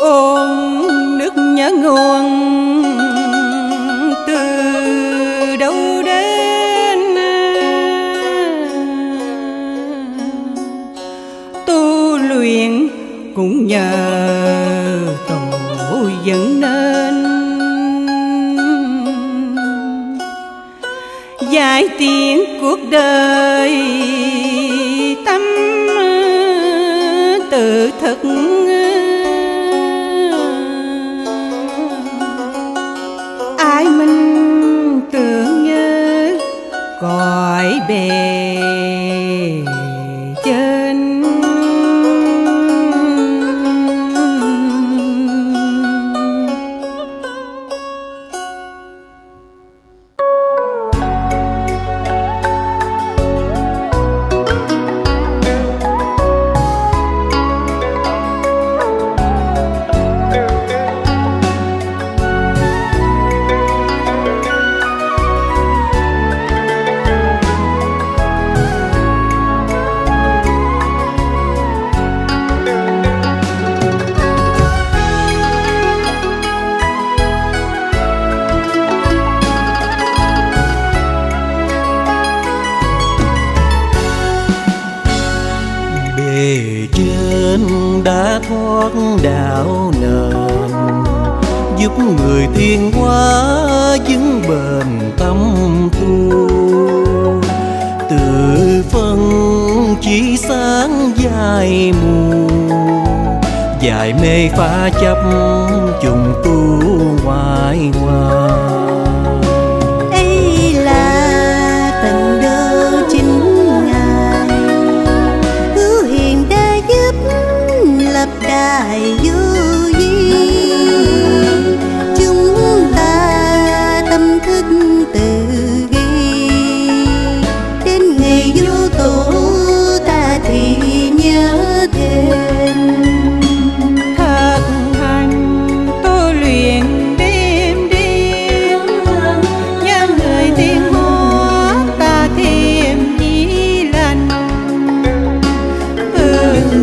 ôn nước nhớ nguồn từ đâu đến? Tu luyện cũng nhờ tổ dẫn giải tiếng cuộc đời. Tâm ờ, tự thực ờ. ai mình tưởng nhớ cõi bề trên đã thoát đạo nền giúp người tiên hóa vững bền tâm tu. Từ phân chỉ sáng dài mù, dài mê phá chấp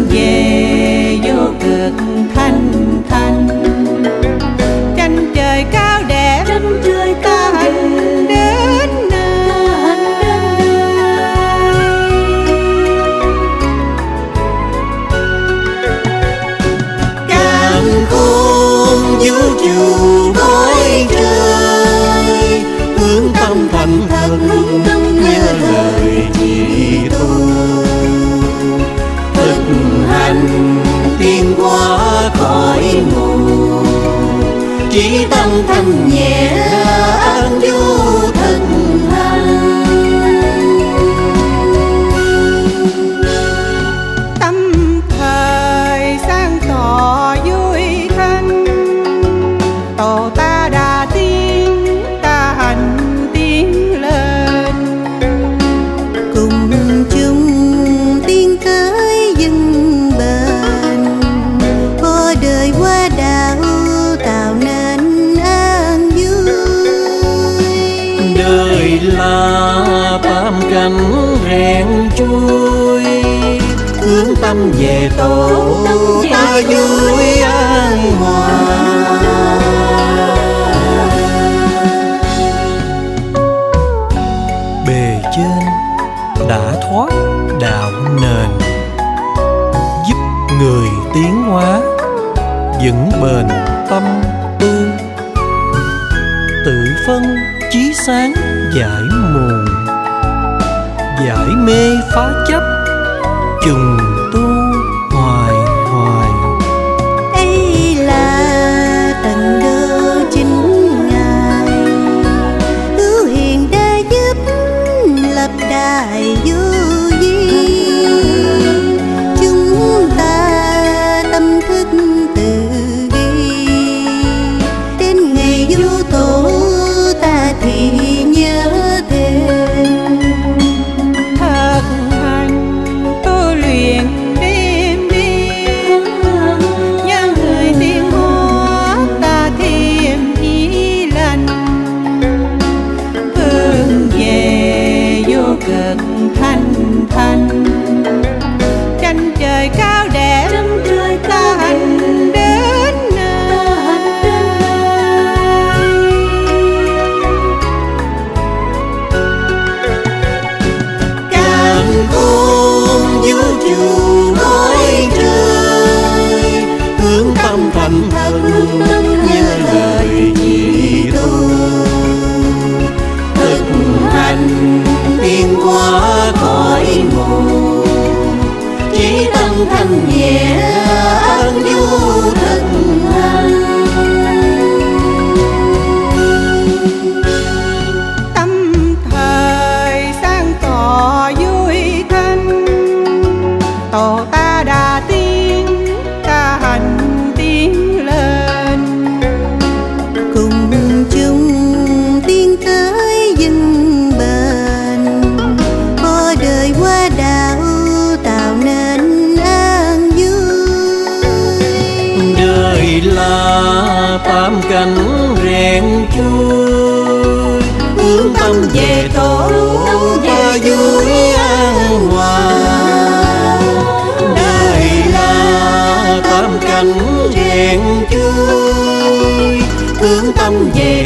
về vô cực thanh thanh. Tranh trời cao đẹp tranh trời ta hành đến Càn khôn vũ trụ trời hướng tâm thành thần chỉ thanh nhẹ an du thực hành tâm thời sang tỏ vui thanh tổ ta vui, hướng tâm về tổ ta vui an hòa. Bề trên đã thoát đạo nền, giúp người tiến hóa vững bền tâm tư. Tự phân chí sáng giải mù giải mê phá chấp trùng tu hoài hoài. Ấy là tận đơ chính ngài hữu hiền đã giúp, lập đài thân nhẹ an du thực hành tâm thời sáng tỏ vui thanh tổ chui hướng tâm về tổ và vui an hòa. đời là tam cảnh rèn chui hướng tâm về